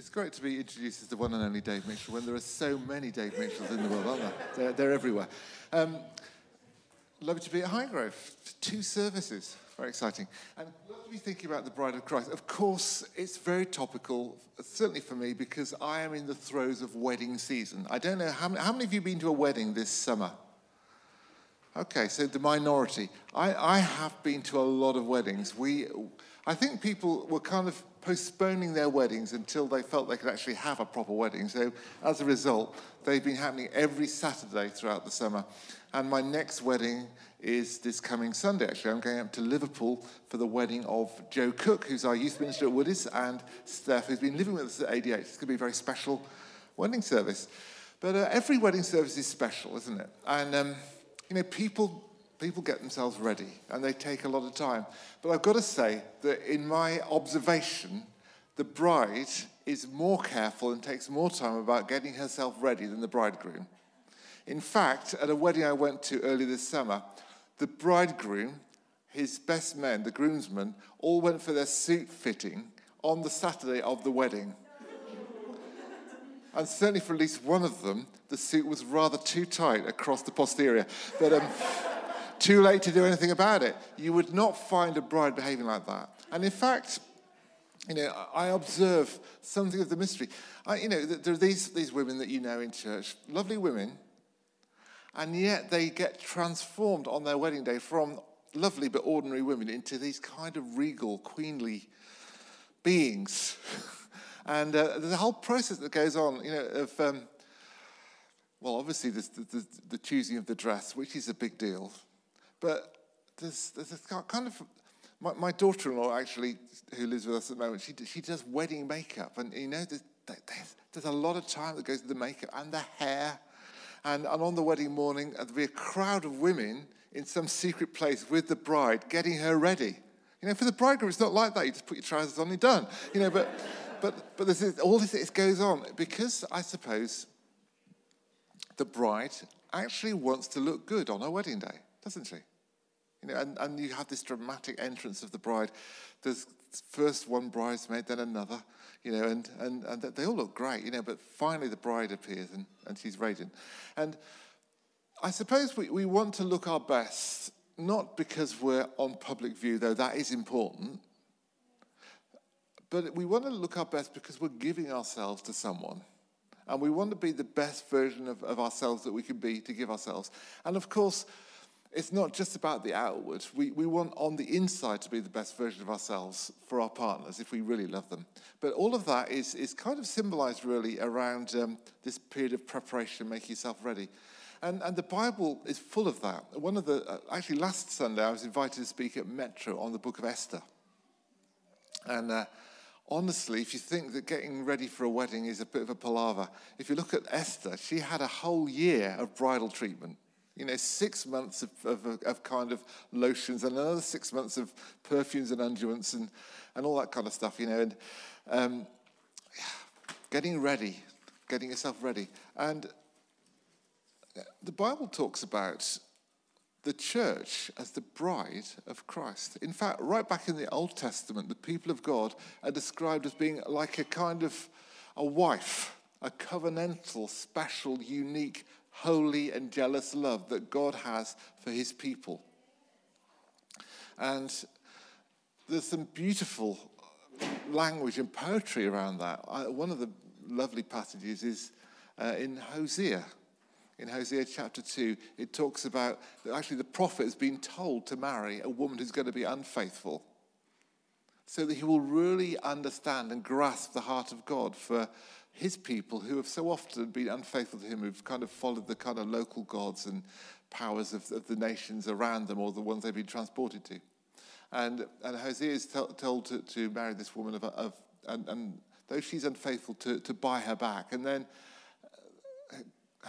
it's great to be introduced as the one and only Dave Mitchell when there are so many Dave Mitchells in the world, aren't there? They're, they're everywhere. Um, lovely to be at Highgrove. Two services. Very exciting. And love to be thinking about the bride of Christ. Of course, it's very topical, certainly for me, because I am in the throes of wedding season. I don't know, how many, how many of you have been to a wedding this summer? Okay, so the minority. I, I have been to a lot of weddings. We, I think people were kind of postponing their weddings until they felt they could actually have a proper wedding. So as a result, they've been happening every Saturday throughout the summer. And my next wedding is this coming Sunday, actually. I'm going up to Liverpool for the wedding of Joe Cook, who's our youth minister at Woodies, and Steph, who's been living with us at ADH. It's going to be a very special wedding service. But uh, every wedding service is special, isn't it? And um, you know, people, people get themselves ready and they take a lot of time. But I've got to say that in my observation, the bride is more careful and takes more time about getting herself ready than the bridegroom. In fact, at a wedding I went to early this summer, the bridegroom, his best men, the groomsmen, all went for their suit fitting on the Saturday of the wedding. And certainly for at least one of them, the suit was rather too tight across the posterior. But um, too late to do anything about it. You would not find a bride behaving like that. And in fact, you know, I observe something of the mystery. I, you know, there are these, these women that you know in church, lovely women, and yet they get transformed on their wedding day from lovely but ordinary women into these kind of regal, queenly beings. And uh, there's a whole process that goes on, you know, of, um, well, obviously there's the, the, the, choosing of the dress, which is a big deal. But there's, there's a kind of, my, my daughter-in-law actually, who lives with us at the moment, she, she does wedding makeup. And, you know, there's, there's, there's a lot of time that goes to the makeup and the hair. And, and on the wedding morning, there'll be a crowd of women in some secret place with the bride getting her ready. You know, for the bridegroom, it's not like that. You just put your trousers on, you're done. You know, but but, but this is, all this is, goes on because I suppose the bride actually wants to look good on her wedding day, doesn't she? You know, and, and you have this dramatic entrance of the bride. There's first one bridesmaid, then another, you know, and, and, and they all look great, you know, but finally the bride appears and, and she's radiant. And I suppose we, we want to look our best, not because we're on public view, though that is important, but we want to look our best because we're giving ourselves to someone. And we want to be the best version of, of ourselves that we can be to give ourselves. And of course, it's not just about the outward. We, we want on the inside to be the best version of ourselves for our partners if we really love them. But all of that is, is kind of symbolized really around um, this period of preparation, making yourself ready. And, and the Bible is full of that. One of the, uh, actually, last Sunday, I was invited to speak at Metro on the book of Esther. And uh, honestly, if you think that getting ready for a wedding is a bit of a palaver, if you look at Esther, she had a whole year of bridal treatment. You know, six months of, of, of kind of lotions and another six months of perfumes and unguents and, and all that kind of stuff, you know. And um, getting ready, getting yourself ready. And the Bible talks about the church as the bride of Christ. In fact, right back in the Old Testament, the people of God are described as being like a kind of a wife, a covenantal, special, unique, holy, and jealous love that God has for his people. And there's some beautiful language and poetry around that. one of the lovely passages is uh, in Hosea in Hosea chapter 2, it talks about that actually the prophet has been told to marry a woman who's going to be unfaithful so that he will really understand and grasp the heart of God for his people who have so often been unfaithful to him, who've kind of followed the kind of local gods and powers of, of the nations around them or the ones they've been transported to. And, and Hosea is t- told to, to marry this woman of, of and, and though she's unfaithful, to, to buy her back. And then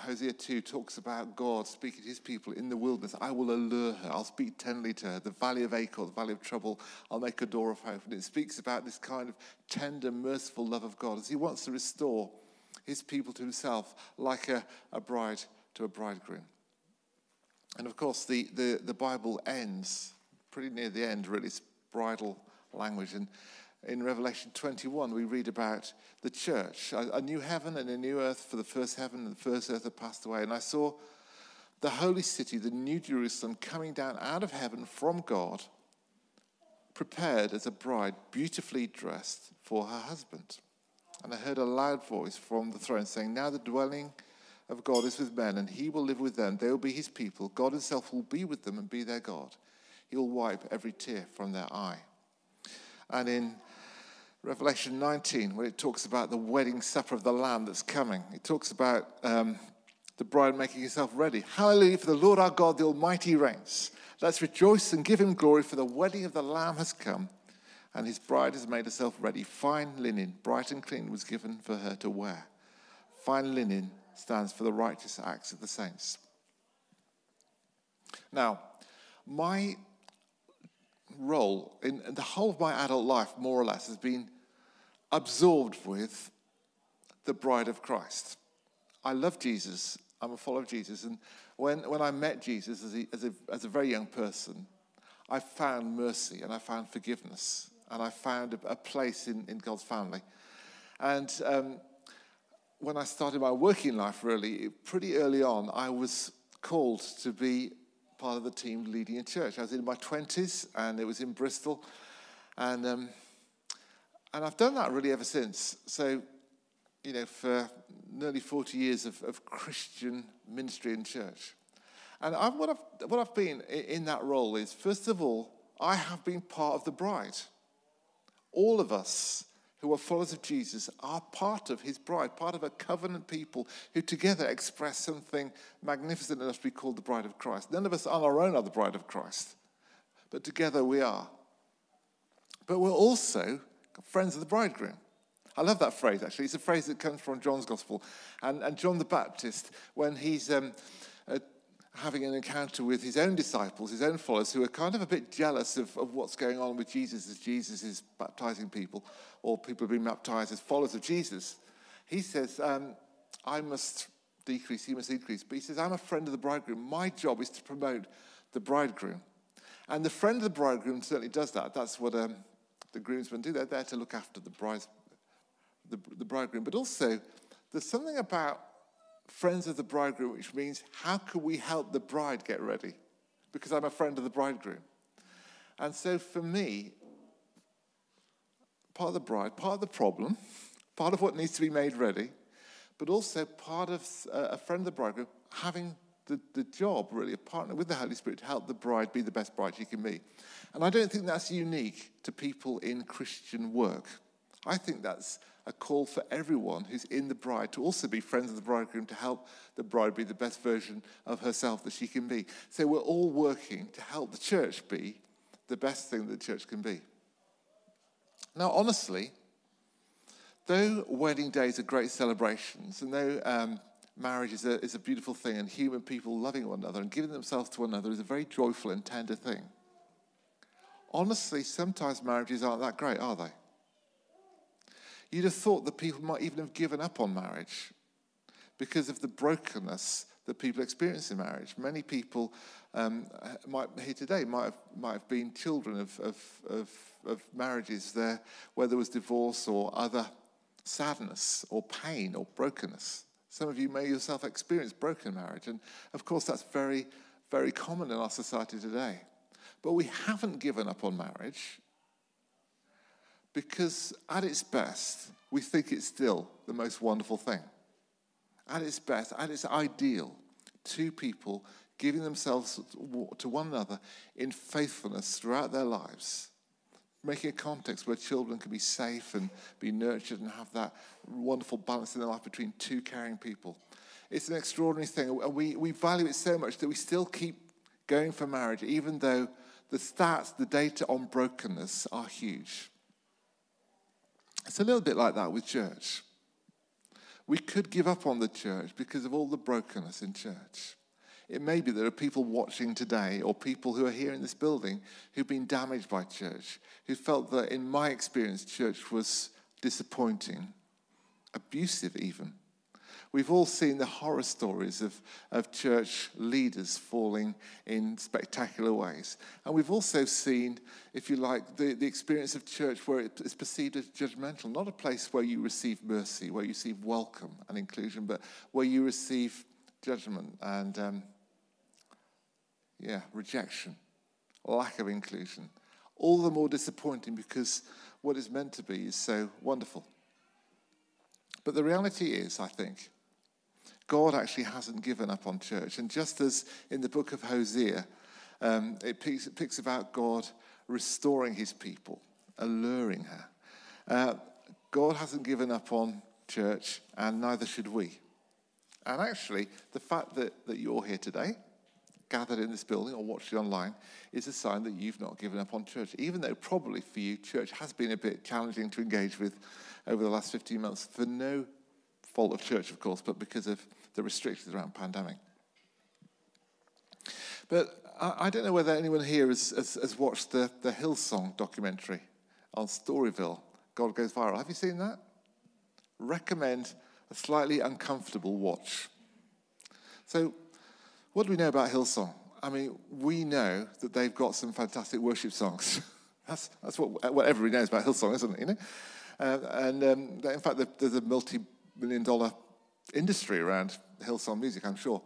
Hosea 2 talks about God speaking to his people in the wilderness. I will allure her. I'll speak tenderly to her. The valley of Achor, the valley of trouble, I'll make a door of hope. And it speaks about this kind of tender, merciful love of God as he wants to restore his people to himself like a, a bride to a bridegroom. And of course, the, the, the Bible ends pretty near the end, really, it's bridal language. And in Revelation 21, we read about the church, a, new heaven and a new earth, for the first heaven and the first earth had passed away. And I saw the holy city, the new Jerusalem, coming down out of heaven from God, prepared as a bride, beautifully dressed for her husband. And I heard a loud voice from the throne saying, Now the dwelling of God is with men, and he will live with them. They will be his people. God himself will be with them and be their God. He will wipe every tear from their eye. And in Revelation 19, where it talks about the wedding supper of the Lamb that's coming, it talks about um, the bride making herself ready. Hallelujah, for the Lord our God, the Almighty reigns. Let's rejoice and give him glory, for the wedding of the Lamb has come, and his bride has made herself ready. Fine linen, bright and clean, was given for her to wear. Fine linen stands for the righteous acts of the saints. Now, my role in, the whole of my adult life, more or less, has been absorbed with the bride of Christ. I love Jesus. I'm a follower of Jesus. And when, when I met Jesus as a, as, a, as a very young person, I found mercy and I found forgiveness and I found a, a place in, in God's family. And um, when I started my working life, really, pretty early on, I was called to be part of the team leading a church. I was in my 20s and it was in Bristol. And, um, and I've done that really ever since. So, you know, for nearly 40 years of, of Christian ministry in church. And I've, what, I've, what I've been in that role is, first of all, I have been part of the bride. All of us who are followers of Jesus are part of his bride, part of a covenant people who together express something magnificent enough to be called the bride of Christ. None of us on our own are the bride of Christ, but together we are. But we're also friends of the bridegroom. I love that phrase, actually. It's a phrase that comes from John's Gospel. And, and John the Baptist, when he's um, uh, having an encounter with his own disciples, his own followers, who are kind of a bit jealous of, of what's going on with Jesus as Jesus is baptizing people, or people being baptized as followers of Jesus, he says, um, I must decrease, he must increase. But he says, I'm a friend of the bridegroom. My job is to promote the bridegroom. And the friend of the bridegroom certainly does that. That's what um, the groomsmen do. They're there to look after the, bride, the, the bridegroom. But also, there's something about friends of the bridegroom, which means how can we help the bride get ready? Because I'm a friend of the bridegroom. And so for me, part of the bride, part of the problem, part of what needs to be made ready, but also part of uh, a friend of the bridegroom having the, the job, really, a partner with the Holy Spirit to help the bride be the best bride she can be. And I don't think that's unique to people in Christian work. I think that's a call for everyone who's in the bride to also be friends of the bridegroom to help the bride be the best version of herself that she can be. So we're all working to help the church be the best thing that the church can be. Now, honestly, though wedding days are great celebrations, and though um, marriage is a, is a beautiful thing, and human people loving one another and giving themselves to one another is a very joyful and tender thing, honestly, sometimes marriages aren't that great, are they? You'd have thought that people might even have given up on marriage because of the brokenness that people experience in marriage. Many people um, might, here today might have, might have been children of, of, of, of marriages there where there was divorce or other sadness or pain or brokenness. Some of you may yourself experience broken marriage, and of course, that's very, very common in our society today. But we haven't given up on marriage because at its best, we think it's still the most wonderful thing. At its best, at its ideal, two people giving themselves to one another in faithfulness throughout their lives, making a context where children can be safe and be nurtured and have that wonderful balance in their life between two caring people. It's an extraordinary thing, and we, we value it so much that we still keep going for marriage, even though the stats, the data on brokenness are huge. It's a little bit like that with church. We could give up on the church because of all the brokenness in church. It may be there are people watching today or people who are here in this building who've been damaged by church, who felt that, in my experience, church was disappointing, abusive even. We've all seen the horror stories of, of church leaders falling in spectacular ways. And we've also seen, if you like, the, the experience of church where it is perceived as judgmental, not a place where you receive mercy, where you receive welcome and inclusion, but where you receive judgment and, um, yeah, rejection, lack of inclusion. All the more disappointing because what is meant to be is so wonderful. But the reality is, I think, God actually hasn't given up on church. And just as in the book of Hosea, um, it, picks, it, picks, about God restoring his people, alluring her. Uh, God hasn't given up on church, and neither should we. And actually, the fact that, that you're here today, gathered in this building or watching online, is a sign that you've not given up on church, even though probably for you, church has been a bit challenging to engage with over the last 15 months for no fault of church, of course, but because of the restrictions around pandemic. But I, I don't know whether anyone here has, has, has watched the, the Hillsong documentary on Storyville, God Goes Viral. Have you seen that? Recommend a slightly uncomfortable watch. So, what do we know about Hillsong? I mean, we know that they've got some fantastic worship songs. that's that's what, what everybody knows about Hillsong, isn't it? You know, uh, and um, in fact, there's a multi-million dollar industry around Hillsong music, I'm sure.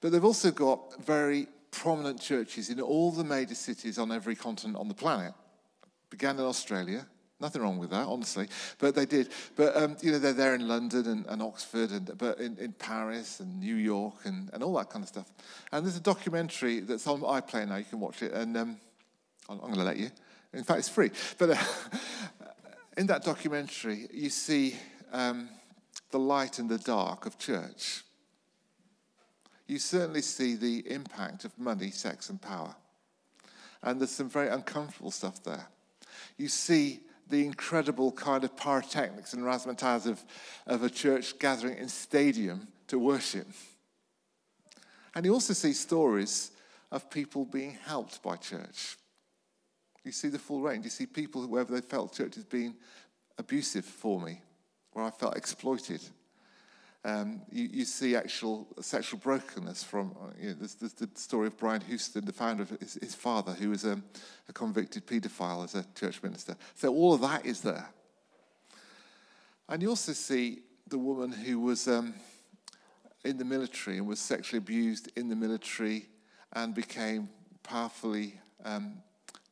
But they've also got very prominent churches in all the major cities on every continent on the planet. Began in Australia. Nothing wrong with that, honestly. But they did. But, um, you know, they're there in London and, and Oxford, and, but in, in Paris and New York and, and all that kind of stuff. And there's a documentary that's on iPlayer now. You can watch it. And um, I'm, going to let you. In fact, it's free. But uh, in that documentary, you see um, the light and the dark of church. You certainly see the impact of money, sex, and power. And there's some very uncomfortable stuff there. You see the incredible kind of pyrotechnics and razzmatazz of, of a church gathering in stadium to worship. And you also see stories of people being helped by church. You see the full range. You see people, whoever they felt church has been abusive for me, where I felt exploited. Um, you, you, see actual sexual brokenness from, uh, you know, the story of Brian Houston, the founder of his, his father, who was a, a convicted paedophile as a church minister. So all of that is there. And you also see the woman who was um, in the military and was sexually abused in the military and became powerfully um,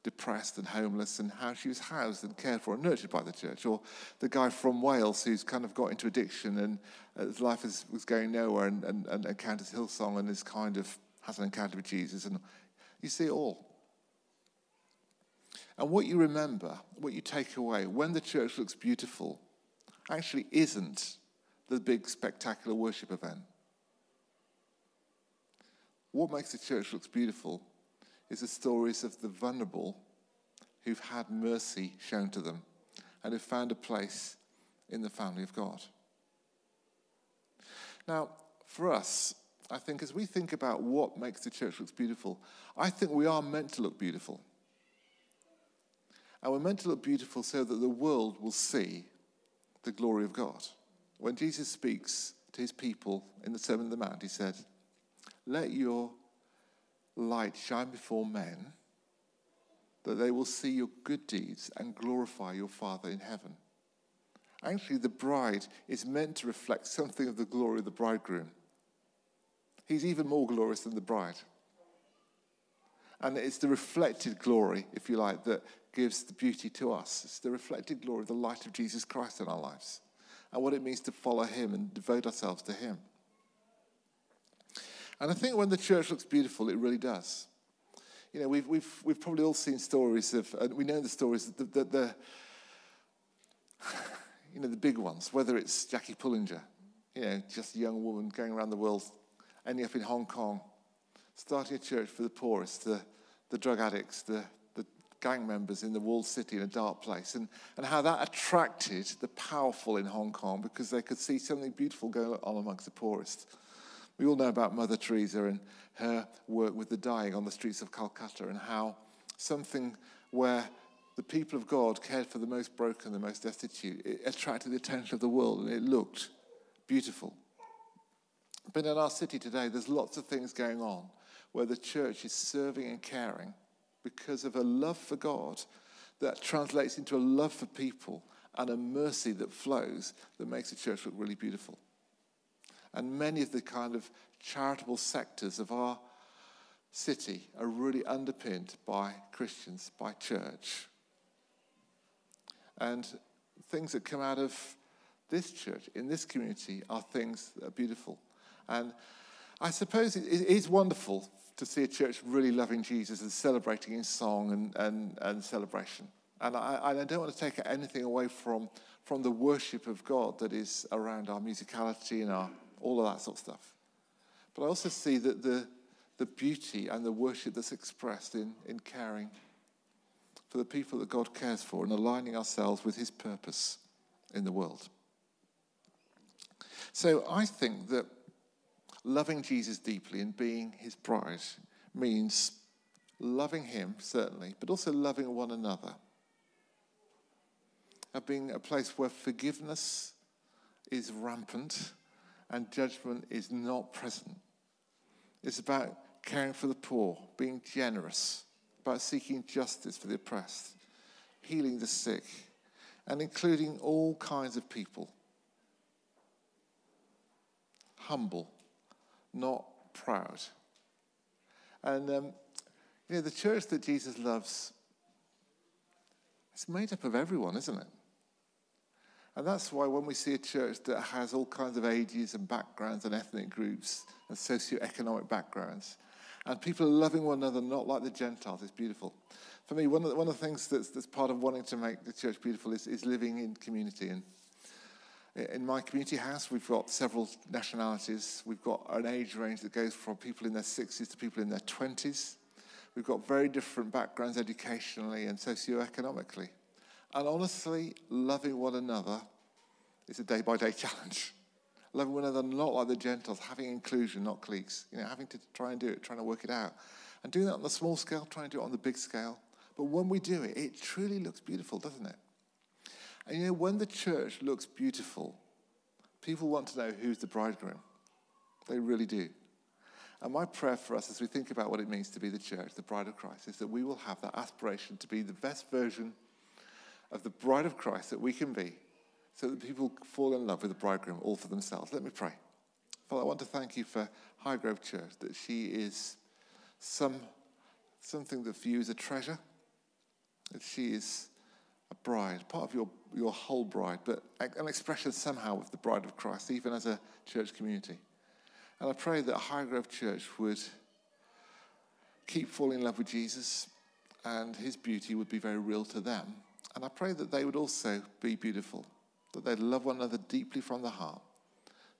depressed and homeless and how she was housed and cared for and nurtured by the church. Or the guy from Wales who's kind of got into addiction and uh, his life is, was going nowhere and, and, and encounters Hillsong and is kind of has an encounter with Jesus. And you see it all. And what you remember, what you take away when the church looks beautiful, actually isn't the big spectacular worship event. What makes the church looks beautiful is the stories of the vulnerable who've had mercy shown to them and who've found a place in the family of God. Now, for us, I think as we think about what makes the church look beautiful, I think we are meant to look beautiful. And we're meant to look beautiful so that the world will see the glory of God. When Jesus speaks to his people in the Sermon on the Mount, he said, Let your light shine before men, that they will see your good deeds and glorify your Father in heaven. Actually, the bride is meant to reflect something of the glory of the bridegroom. He's even more glorious than the bride. And it's the reflected glory, if you like, that gives the beauty to us. It's the reflected glory of the light of Jesus Christ in our lives and what it means to follow Him and devote ourselves to Him. And I think when the church looks beautiful, it really does. You know, we've, we've, we've probably all seen stories of, and we know the stories, the, the, the, you know, the big ones, whether it's Jackie Pullinger, you know, just a young woman going around the world, ending up in Hong Kong, starting a church for the poorest, the, the drug addicts, the, the gang members in the walled city in a dark place, and, and how that attracted the powerful in Hong Kong because they could see something beautiful going on amongst the poorest. We all know about Mother Teresa and her work with the dying on the streets of Calcutta and how something where the people of God cared for the most broken, the most destitute, it attracted the attention of the world and it looked beautiful. But in our city today, there's lots of things going on where the church is serving and caring because of a love for God that translates into a love for people and a mercy that flows that makes the church look really beautiful. And many of the kind of charitable sectors of our city are really underpinned by Christians, by church. And things that come out of this church, in this community, are things that are beautiful. And I suppose it is wonderful to see a church really loving Jesus and celebrating in song and, and, and celebration. And I, I don't want to take anything away from, from the worship of God that is around our musicality and our, all of that sort of stuff. But I also see that the, the beauty and the worship that's expressed in, in caring for the people that God cares for and aligning ourselves with his purpose in the world. So I think that loving Jesus deeply and being his bride means loving him, certainly, but also loving one another. Of being a place where forgiveness is rampant and judgment is not present. It's about caring for the poor, being generous, about seeking justice for the oppressed, healing the sick, and including all kinds of people. Humble, not proud. And um, you know, the church that Jesus loves, it's made up of everyone, isn't it? And that's why when we see a church that has all kinds of ages and backgrounds and ethnic groups and socio-economic backgrounds, and people are loving one another not like the Gentiles, it's beautiful. For me, one of the, one of the things that's, that's part of wanting to make the church beautiful is, is living in community. And in my community house, we've got several nationalities. We've got an age range that goes from people in their 60s to people in their 20s. We've got very different backgrounds educationally and socioeconomically. And honestly, loving one another is a day by day challenge. loving one another not like the Gentiles, having inclusion, not cliques. You know, having to try and do it, trying to work it out. And doing that on the small scale, trying to do it on the big scale. But when we do it, it truly looks beautiful, doesn't it? And you know, when the church looks beautiful, people want to know who's the bridegroom. They really do. And my prayer for us as we think about what it means to be the church, the bride of Christ, is that we will have that aspiration to be the best version of the bride of Christ that we can be so that people fall in love with the bridegroom all for themselves. Let me pray. Father, I want to thank you for Highgrove Church, that she is some, something that for you is a treasure, that she is a bride, part of your, your whole bride, but an expression somehow of the bride of Christ, even as a church community. And I pray that Highgrove Church would keep falling in love with Jesus and his beauty would be very real to them and I pray that they would also be beautiful, that they'd love one another deeply from the heart.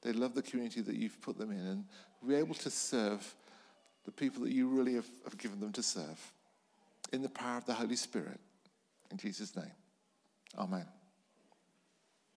They'd love the community that you've put them in and be able to serve the people that you really have, have given them to serve in the power of the Holy Spirit. In Jesus' name, amen.